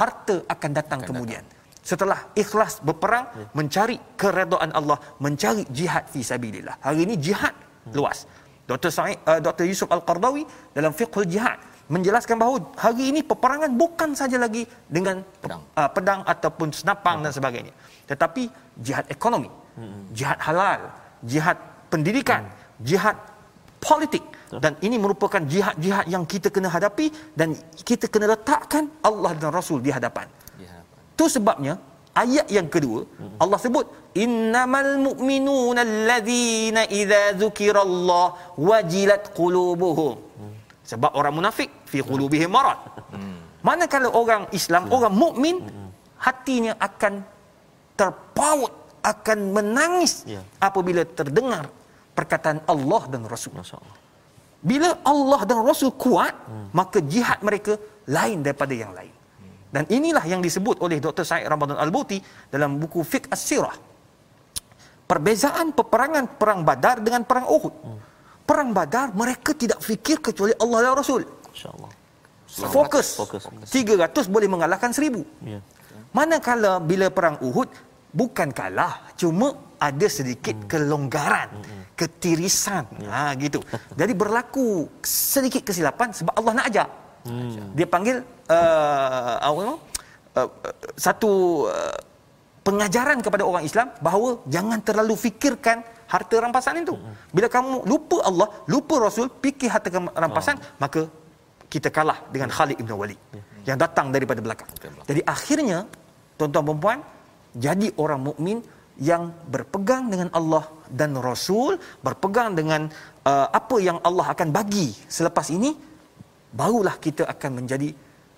harta akan datang akan kemudian datang. setelah ikhlas berperang ya. mencari keredaan Allah mencari jihad fi sabilillah hari ini jihad hmm. luas Dr. Sa'id uh, Dr. Yusuf Al-Qardawi dalam fiqhul jihad menjelaskan bahawa hari ini peperangan bukan saja lagi dengan pedang, uh, pedang ataupun senapang hmm. dan sebagainya tetapi jihad ekonomi jihad halal, jihad pendidikan, hmm. jihad politik dan ini merupakan jihad-jihad yang kita kena hadapi dan kita kena letakkan Allah dan Rasul di hadapan. Itu sebabnya ayat yang kedua hmm. Allah sebut innamal mu'minuna allazina idza dzukirallah wajilat qulubuhum. Hmm. Sebab orang munafik fi qulubihim marad. Hmm. Manakala orang Islam, hmm. orang mukmin hmm. hatinya akan terpaut akan menangis ya. apabila terdengar perkataan Allah dan Rasul. Bila Allah dan Rasul kuat, hmm. maka jihad mereka lain daripada yang lain. Hmm. Dan inilah yang disebut oleh Dr. Said Ramadan Al-Buti dalam buku Fiqh As-Sirah. Perbezaan peperangan perang Badar dengan perang Uhud. Hmm. Perang Badar mereka tidak fikir kecuali Allah dan Rasul. Insya-Allah. Fokus. Fokus. 300 boleh mengalahkan 1000. Ya. Manakala bila perang Uhud bukan kalah cuma ada sedikit hmm. kelonggaran hmm. ketirisan hmm. ha gitu (laughs) jadi berlaku sedikit kesilapan sebab Allah nak ajar hmm. dia panggil uh, apa uh, satu uh, pengajaran kepada orang Islam bahawa jangan terlalu fikirkan harta rampasan itu bila kamu lupa Allah lupa Rasul fikir harta rampasan oh. maka kita kalah dengan Khalid bin Walid hmm. yang datang daripada belakang jadi akhirnya tuan-tuan dan puan jadi orang mukmin yang berpegang dengan Allah dan Rasul, berpegang dengan uh, apa yang Allah akan bagi selepas ini, barulah kita akan menjadi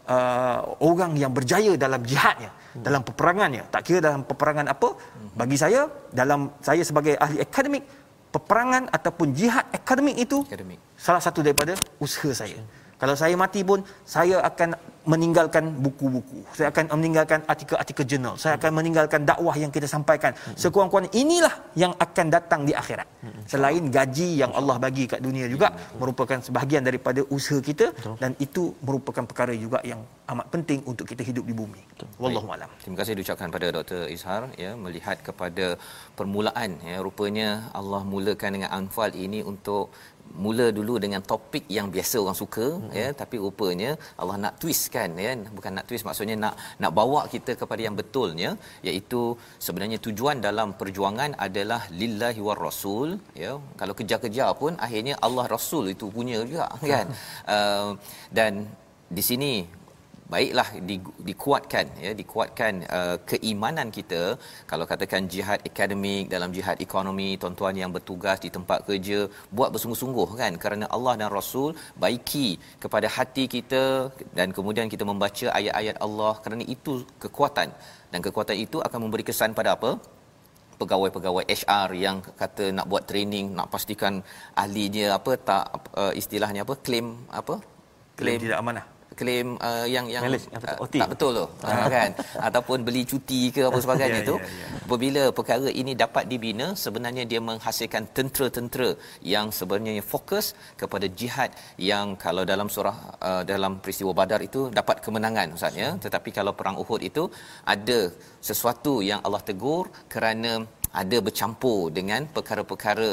uh, orang yang berjaya dalam jihadnya, hmm. dalam peperangannya. Tak kira dalam peperangan apa, hmm. bagi saya dalam saya sebagai ahli akademik, peperangan ataupun jihad akademik itu akademik. salah satu daripada usaha saya. Hmm. Kalau saya mati pun saya akan meninggalkan buku-buku. Saya akan meninggalkan artikel-artikel jurnal. Saya akan meninggalkan dakwah yang kita sampaikan. Sekurang-kurangnya inilah yang akan datang di akhirat. Selain gaji yang Allah bagi kat dunia juga merupakan sebahagian daripada usaha kita dan itu merupakan perkara juga yang amat penting untuk kita hidup di bumi. Wallahu alam. Terima kasih diucapkan pada Dr. Izhar ya melihat kepada permulaan ya rupanya Allah mulakan dengan Anfal ini untuk mula dulu dengan topik yang biasa orang suka hmm. ya tapi rupanya Allah nak twist kan ya bukan nak twist maksudnya nak nak bawa kita kepada yang betulnya iaitu sebenarnya tujuan dalam perjuangan adalah lillahi war rasul ya kalau kejar-kejar pun akhirnya Allah Rasul itu punya juga kan (laughs) uh, dan di sini baiklah di, dikuatkan ya dikuatkan uh, keimanan kita. Kalau katakan jihad akademik dalam jihad ekonomi tuan-tuan yang bertugas di tempat kerja buat bersungguh-sungguh kan? Kerana Allah dan Rasul baiki kepada hati kita dan kemudian kita membaca ayat-ayat Allah. Kerana itu kekuatan. Dan kekuatan itu akan memberi kesan pada apa? Pegawai-pegawai HR yang kata nak buat training nak pastikan ahli dia apa tak uh, istilahnya apa claim apa? Claim tidak amanah claim uh, yang yang uh, tak betul tu. Uh, kan? Ataupun beli cuti ke apa (laughs) sebagainya yeah, tu yeah, yeah. apabila perkara ini dapat dibina sebenarnya dia menghasilkan tentera-tentera yang sebenarnya fokus kepada jihad yang kalau dalam surah uh, dalam peristiwa badar itu dapat kemenangan ustaz ya. Tetapi kalau perang Uhud itu ada sesuatu yang Allah tegur kerana ada bercampur dengan perkara-perkara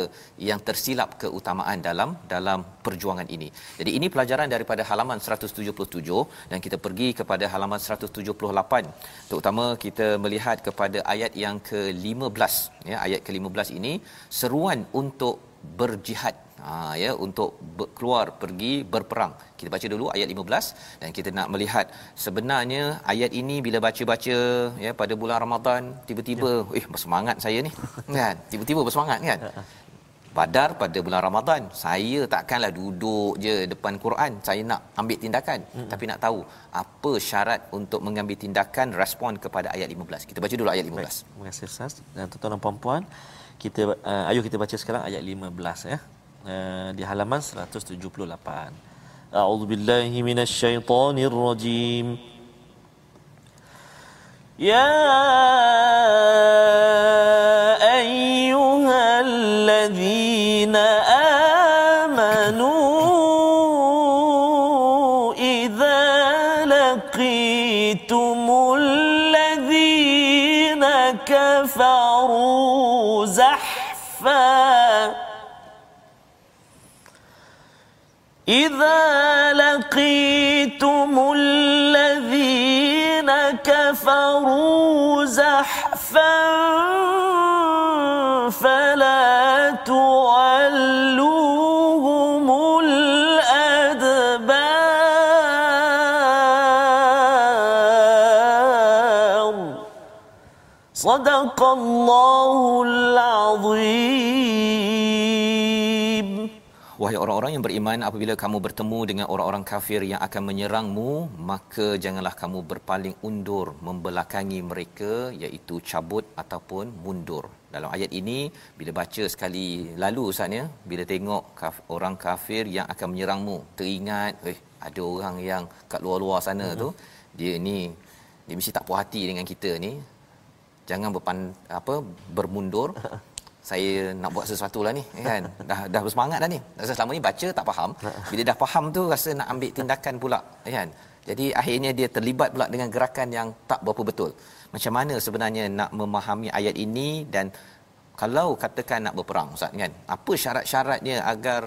yang tersilap keutamaan dalam dalam perjuangan ini. Jadi ini pelajaran daripada halaman 177 dan kita pergi kepada halaman 178. Terutama kita melihat kepada ayat yang ke-15 ya ayat ke-15 ini seruan untuk berjihad ha, ya untuk keluar pergi berperang. Kita baca dulu ayat 15 dan kita nak melihat sebenarnya ayat ini bila baca-baca ya pada bulan Ramadan tiba-tiba ya. eh bersemangat saya ni (laughs) kan tiba-tiba bersemangat kan. Badar pada bulan Ramadan saya takkanlah duduk je depan Quran saya nak ambil tindakan hmm. tapi nak tahu apa syarat untuk mengambil tindakan respon kepada ayat 15 kita baca dulu ayat 15 Baik. terima kasih Ustaz dan tuan-tuan dan puan-puan kita uh, ayo kita baca sekarang ayat 15 ya uh, di halaman 178 A'udzu billahi minasyaitonir rajim Ya ayyuhalladzina فلا الأدبار. صدق الله العظيم. Wahai orang-orang yang beriman, apabila kamu bertemu dengan orang-orang kafir yang akan menyerangmu, maka janganlah kamu berpaling undur membelakangi mereka iaitu cabut ataupun mundur. Dalam ayat ini bila baca sekali lalu Ustaz bila tengok kaf, orang kafir yang akan menyerangmu, teringat eh ada orang yang kat luar-luar sana uh-huh. tu, dia ni dia mesti tak puas hati dengan kita ni. Jangan berpan apa bermundur (laughs) saya nak buat sesuatu lah ni kan? (laughs) Dah dah bersemangat dah ni. Rasa selama ni baca tak faham. Bila dah faham tu rasa nak ambil tindakan pula kan? Jadi akhirnya dia terlibat pula dengan gerakan yang tak berapa betul. Macam mana sebenarnya nak memahami ayat ini dan kalau katakan nak berperang ustaz kan? Apa syarat-syaratnya agar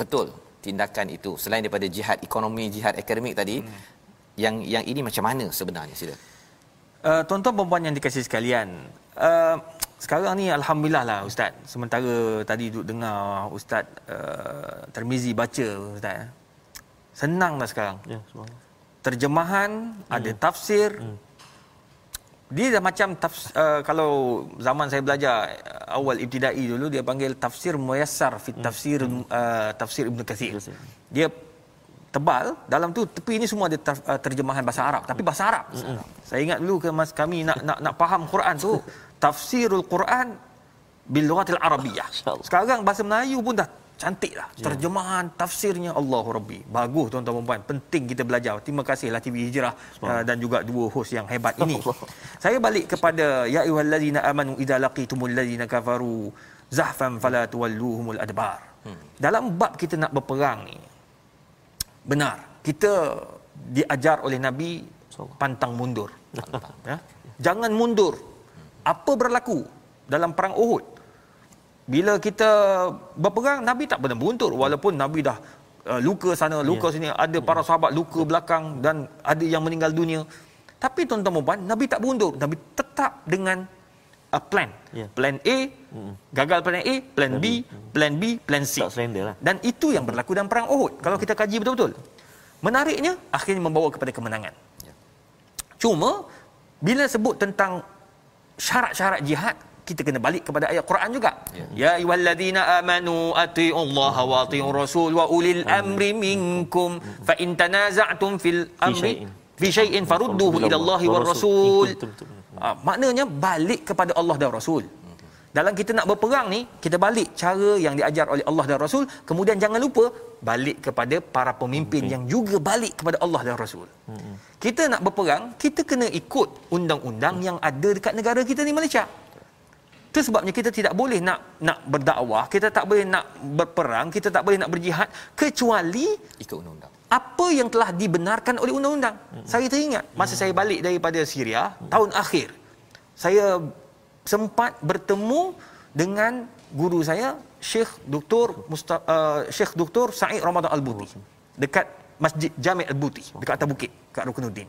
betul tindakan itu? Selain daripada jihad ekonomi jihad akademik tadi hmm. yang yang ini macam mana sebenarnya sila? Uh, tuan-tuan dan puan yang dikasihi sekalian uh, sekarang ni alhamdulillah lah ustaz sementara tadi duduk dengar ustaz uh, Termizi baca ustaz eh. senang dah sekarang ya terjemahan hmm. ada tafsir hmm. dia dah macam tafs, uh, kalau zaman saya belajar uh, awal ibtidai dulu dia panggil tafsir muyassar fi hmm. tafsir hmm. uh, tafsir Ibnu Katsir dia tebal dalam tu tepi ni semua ada terjemahan bahasa Arab tapi bahasa Arab hmm. saya ingat dulu ke mas kami nak nak nak faham Quran tu (laughs) tafsirul Quran bil lughatil arabiyyah. Sekarang bahasa Melayu pun dah cantik lah. Yeah. Terjemahan, tafsirnya Allahu Rabbi. Bagus tuan-tuan dan puan. Penting kita belajar. Terima kasihlah TV Hijrah uh, dan juga dua hos yang hebat ini. Saya balik kepada ya ayyuhallazina amanu idza laqitumul ladzina kafaru zahfan fala tuwalluhumul adbar. Hmm. Dalam bab kita nak berperang ni. Benar. Kita diajar oleh Nabi pantang mundur. ya. Jangan mundur. Apa berlaku dalam perang Uhud? bila kita berperang Nabi tak pernah beruntur walaupun Nabi dah uh, luka sana luka yeah. sini ada para sahabat luka belakang dan ada yang meninggal dunia tapi tuan-tuan puan Nabi tak beruntur Nabi tetap dengan a plan yeah. plan A mm. gagal plan A plan B plan B plan C lah. dan itu yang berlaku dalam perang Uhud kalau kita kaji betul-betul menariknya akhirnya membawa kepada kemenangan yeah. cuma bila sebut tentang syarat-syarat jihad kita kena balik kepada ayat Quran juga. Ya, ya ayyuhallazina amanu atiullaha wa atiur rasul wa ulil amri minkum fa in tanaza'tum fil amri fi syai'in farudduhu ila Allahi war rasul. Ha, maknanya balik kepada Allah dan Rasul. Dalam kita nak berperang ni, kita balik cara yang diajar oleh Allah dan Rasul. Kemudian jangan lupa balik kepada para pemimpin yang juga balik kepada Allah dan Rasul. Kita nak berperang, kita kena ikut undang-undang yang ada dekat negara kita ni Malaysia. Itu sebabnya kita tidak boleh nak nak berdakwah, kita tak boleh nak berperang, kita tak boleh nak berjihad kecuali ikut undang-undang. Apa yang telah dibenarkan oleh undang-undang. Hmm. Saya teringat masa hmm. saya balik daripada Syria hmm. tahun akhir. Saya sempat bertemu dengan guru saya Syekh Dr. Musta, uh, Syekh Dr. Said Ramadan Al-Buti dekat Masjid Jami' Al-Buti dekat atas bukit kat Rukunuddin.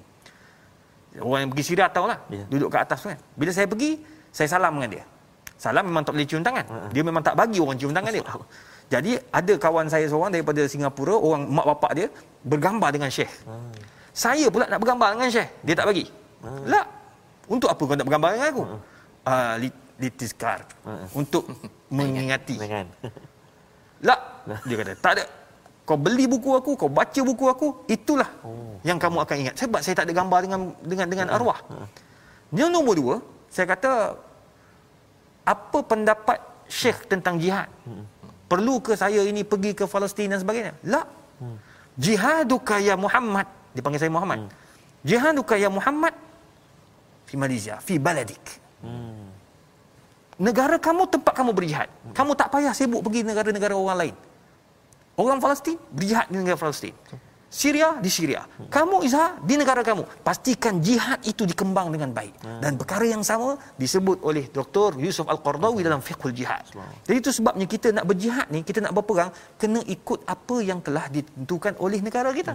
Orang yang pergi Syria tahu lah. Yeah. Duduk kat atas tu kan. Bila saya pergi, saya salam dengan dia. Salam memang tak boleh cium tangan. Dia memang tak bagi orang cium tangan dia. Jadi ada kawan saya seorang daripada Singapura, orang mak bapak dia bergambar dengan Syekh. Saya pula nak bergambar dengan Syekh. Dia tak bagi. La. Untuk apa kau nak bergambar dengan aku? Ah, uh, litiskar. Untuk (laughs) mengingati. La. Dia kata, tak ada. Kau beli buku aku, kau baca buku aku, itulah oh. yang kamu akan ingat. Sebab saya tak ada gambar dengan dengan dengan arwah. Dia nombor dua, saya kata apa pendapat Syekh tentang jihad? Perlu ke saya ini pergi ke Palestin dan sebagainya? La. Jihaduka ya Muhammad. Dipanggil saya Muhammad. Jihaduka ya Muhammad di Malaysia, di baladik. Negara kamu tempat kamu berjihad. Kamu tak payah sibuk pergi negara-negara orang lain. Orang Palestin berjihad di negara Palestin. Syria di Syria. Kamu Izha di negara kamu. Pastikan jihad itu dikembang dengan baik. Dan perkara yang sama disebut oleh Dr. Yusuf Al-Qardawi dalam Fiqhul Jihad. Jadi itu sebabnya kita nak berjihad ni, kita nak berperang, kena ikut apa yang telah ditentukan oleh negara kita.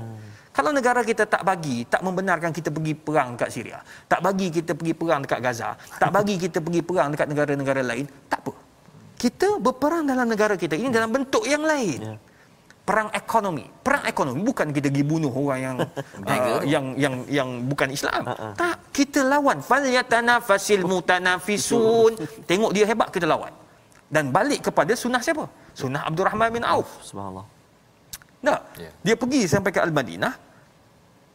Kalau negara kita tak bagi, tak membenarkan kita pergi perang dekat Syria, tak bagi kita pergi perang dekat Gaza, tak (laughs) bagi kita pergi perang dekat negara-negara lain, tak apa. Kita berperang dalam negara kita ini dalam bentuk yang lain. Yeah perang ekonomi. Perang ekonomi bukan kita pergi bunuh orang yang (laughs) uh, yang yang yang bukan Islam. Uh-uh. Tak, kita lawan falyatanafasil mutanafisun. (laughs) Tengok dia hebat kita lawan. Dan balik kepada sunnah siapa? Sunnah Abdul Rahman bin Auf. Subhanallah. Tak. Yeah. Dia pergi sampai ke Al-Madinah,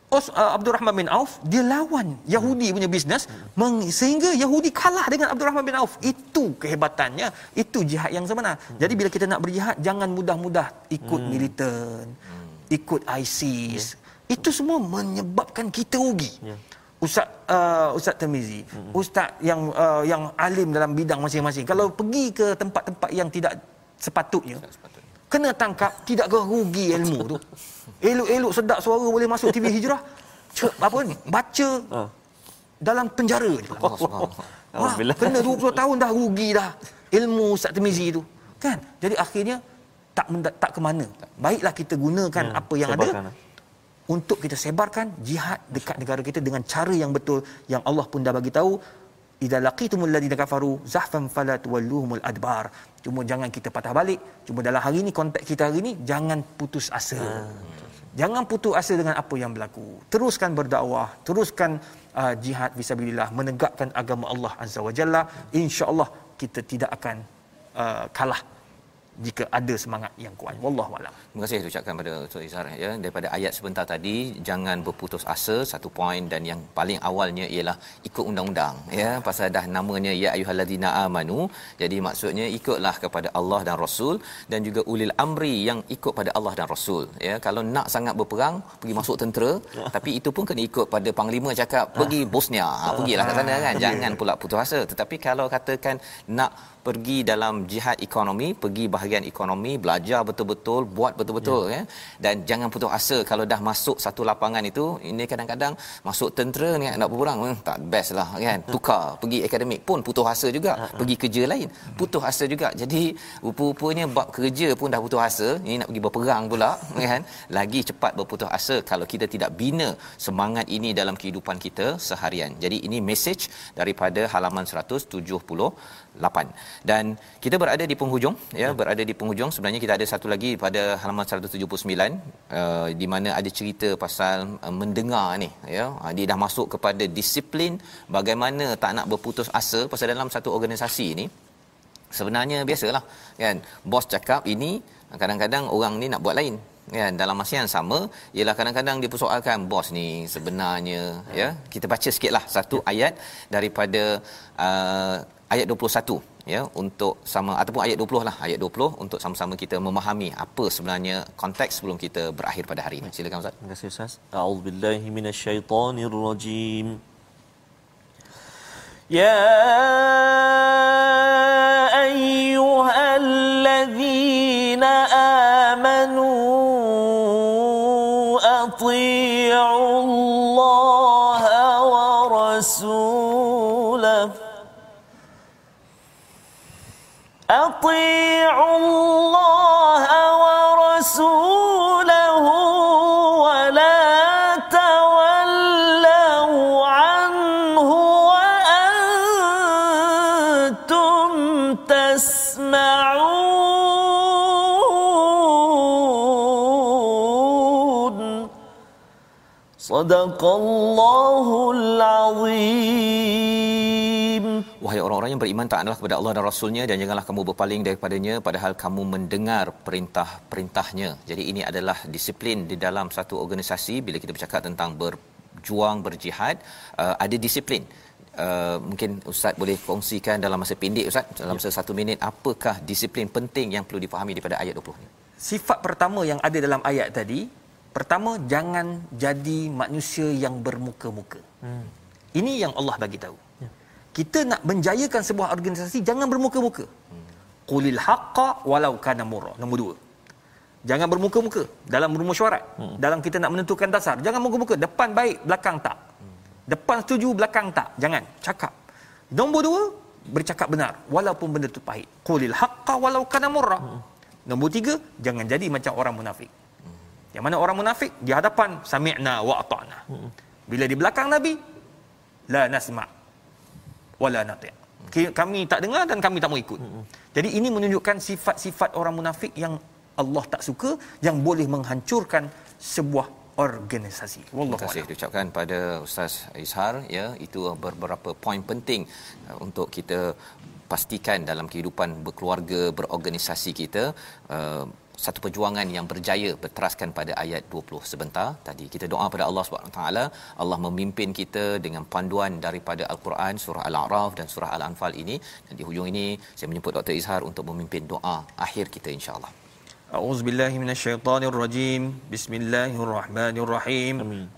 Os, uh, Abdul Rahman bin Auf dia lawan Yahudi punya bisnes hmm. sehingga Yahudi kalah dengan Abdul Rahman bin Auf itu kehebatannya itu jihad yang sebenar hmm. jadi bila kita nak berjihad jangan mudah-mudah ikut hmm. militan hmm. ikut ISIS yeah. itu semua menyebabkan kita rugi yeah. Ustaz uh, Ustaz Tamizi hmm. ustaz yang uh, yang alim dalam bidang masing-masing kalau pergi ke tempat-tempat yang tidak sepatutnya kena tangkap tidak rugi ilmu tu (laughs) Elok-elok sedap suara boleh masuk TV Hijrah. Cek, apa ni? Baca ha. dalam penjara je. Wah, kena 20 tahun dah rugi dah ilmu Ustaz Temizi tu. Kan? Jadi akhirnya tak tak ke mana. Baiklah kita gunakan hmm, apa yang sebarkan. ada untuk kita sebarkan jihad dekat negara kita dengan cara yang betul yang Allah pun dah bagi tahu idza laqitumul ladina kafaru zahfan fala tuwalluhumul adbar cuma jangan kita patah balik cuma dalam hari ini konteks kita hari ini jangan putus asa hmm. Jangan putus asa dengan apa yang berlaku. Teruskan berdakwah, teruskan uh, jihad fisabilillah, menegakkan agama Allah Azza wa Jalla. Insya-Allah kita tidak akan uh, kalah jika ada semangat yang kuat. Wallahu alam. Terima kasih ucapkan pada Ustaz Izhar ya. Daripada ayat sebentar tadi jangan berputus asa satu poin dan yang paling awalnya ialah ikut undang-undang ya. Pasal dah namanya ya ayyuhallazina amanu. Jadi maksudnya ikutlah kepada Allah dan Rasul. Dan juga ulil amri yang ikut pada Allah dan Rasul ya. Kalau nak sangat berperang pergi masuk tentera. Tapi itu pun kena ikut pada panglima cakap pergi Bosnia. Ha, pergilah kat sana kan. Jangan pula putus asa. Tetapi kalau katakan nak pergi dalam jihad ekonomi pergi bahagian ekonomi belajar betul-betul buat betul-betul ya. ya. Dan jangan putus asa kalau dah masuk satu lapangan itu ini kadang-kadang masuk tentera ni nak berperang hmm, tak best lah kan. (laughs) Tukar pergi akademik pun putus asa juga pergi kerja lain putus asa juga. Jadi rupa-rupanya bab kerja pun dah putus asa ini nak pergi berperang pula (laughs) kan. Lagi cepat berputus asa kalau kita tidak bina semangat ini dalam kehidupan kita seharian. Jadi ini message daripada halaman 170 8 dan kita berada di penghujung ya, ya berada di penghujung. Sebenarnya kita ada satu lagi pada halaman 179 uh, di mana ada cerita pasal uh, mendengar ni ya. Uh, dia dah masuk kepada disiplin bagaimana tak nak berputus asa pasal dalam satu organisasi ni. Sebenarnya biasalah kan. Bos cakap ini kadang-kadang orang ni nak buat lain kan. Dalam masa yang sama ialah kadang-kadang dia persoalkan bos ni sebenarnya ya. Kita baca sikitlah satu ayat daripada uh, ayat 21 ya untuk sama ataupun ayat 20 lah ayat 20 untuk sama-sama kita memahami apa sebenarnya konteks sebelum kita berakhir pada hari ini. Silakan ustaz. Terima kasih ustaz. A'udzubillahi minasyaitonirrajim ya ayyuhalladzina amanu atii'ullaha wa rasulahu أطيعوا الله ورسوله ولا تولوا عنه وأنتم تسمعون. صدق الله العظيم. Orang-orang yang beriman tak adalah kepada Allah dan Rasulnya dan janganlah kamu berpaling daripadanya padahal kamu mendengar perintah-perintahnya. Jadi ini adalah disiplin di dalam satu organisasi bila kita bercakap tentang berjuang, berjihad, uh, ada disiplin. Uh, mungkin Ustaz boleh kongsikan dalam masa pendek Ustaz, dalam ya. satu minit, apakah disiplin penting yang perlu dipahami daripada ayat 20 ini? Sifat pertama yang ada dalam ayat tadi, pertama jangan jadi manusia yang bermuka-muka. Hmm. Ini yang Allah bagi tahu kita nak menjayakan sebuah organisasi jangan bermuka-muka. Qulil haqqa walau kana murra. Nombor dua. Jangan bermuka-muka dalam bermusyawarat. Hmm. Dalam kita nak menentukan dasar, jangan muka-muka. Depan baik, belakang tak. Depan setuju, belakang tak. Jangan. Cakap. Nombor dua, bercakap benar walaupun benda itu pahit. Qulil haqqa walau kana murra. Hmm. Nombor tiga, jangan jadi macam orang munafik. Yang mana orang munafik di hadapan sami'na wa ata'na. Hmm. Bila di belakang Nabi, la nasma' wala nati' kami tak dengar dan kami tak mau ikut. Jadi ini menunjukkan sifat-sifat orang munafik yang Allah tak suka yang boleh menghancurkan sebuah organisasi. Wallahu Terima kasih diucapkan pada Ustaz Ishar ya. Itu beberapa poin penting uh, untuk kita pastikan dalam kehidupan berkeluarga berorganisasi kita uh, satu perjuangan yang berjaya berteraskan pada ayat 20 sebentar tadi kita doa pada Allah Subhanahu taala Allah memimpin kita dengan panduan daripada al-Quran surah al-A'raf dan surah al-Anfal ini dan di hujung ini saya menyebut Dr Izhar untuk memimpin doa akhir kita insya-Allah أعوذ بالله من الشيطان الرجيم بسم الله الرحمن الرحيم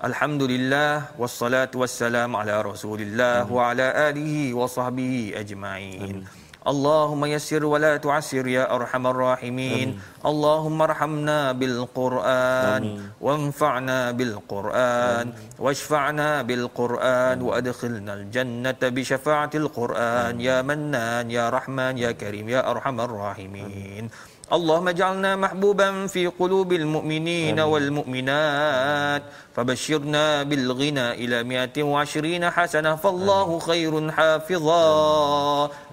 الحمد لله والصلاة والسلام على رسول الله وعلى آله وصحبه أجمعين اللهم يسر ولا تعسر يا ارحم الراحمين أمين. اللهم ارحمنا بالقران أمين. وانفعنا بالقران أمين. واشفعنا بالقران أمين. وادخلنا الجنه بشفاعه القران أمين. يا منان يا رحمن يا كريم يا ارحم الراحمين أمين. اللهم اجعلنا محبوبا في قلوب المؤمنين آمين. والمؤمنات. فبشرنا بالغنى إلى مئة وعشرين حسنة. فالله آمين. خير حافظا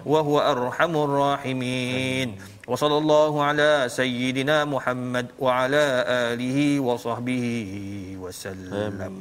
وهو أرحم الراحمين. وصلى الله على سيدنا محمد وعلى آله وصحبه وسلم.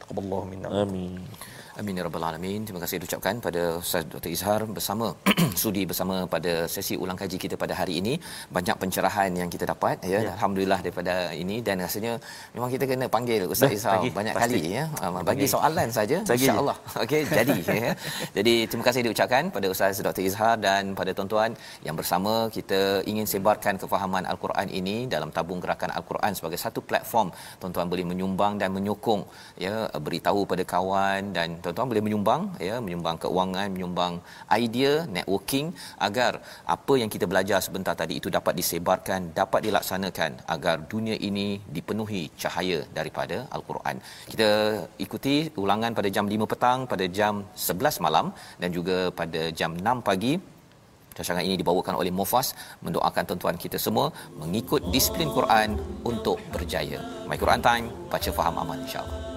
تقبل الله منا. آمين. Amin ya rabbal alamin. Terima kasih diucapkan pada Ustaz Dr. Izhar bersama (clears throat) sudi bersama pada sesi ulang kaji kita pada hari ini. Banyak pencerahan yang kita dapat ya. ya. Alhamdulillah daripada ini dan rasanya memang kita kena panggil Ustaz Dah, Izhar banyak pasti. kali ya. Ah, bagi soalan saja insya-Allah. (laughs) Okey, jadi ya. Jadi terima kasih diucapkan pada Ustaz Dr. Izhar dan pada tuan-tuan yang bersama kita ingin sebarkan kefahaman Al-Quran ini dalam tabung gerakan Al-Quran sebagai satu platform tuan-tuan boleh menyumbang dan menyokong ya beritahu pada kawan dan tuan-tuan boleh menyumbang ya menyumbang keuangan menyumbang idea networking agar apa yang kita belajar sebentar tadi itu dapat disebarkan dapat dilaksanakan agar dunia ini dipenuhi cahaya daripada al-Quran. Kita ikuti ulangan pada jam 5 petang pada jam 11 malam dan juga pada jam 6 pagi Rancangan ini dibawakan oleh Mufas mendoakan tuan-tuan kita semua mengikut disiplin Quran untuk berjaya. My Quran Time, baca faham aman insya-Allah.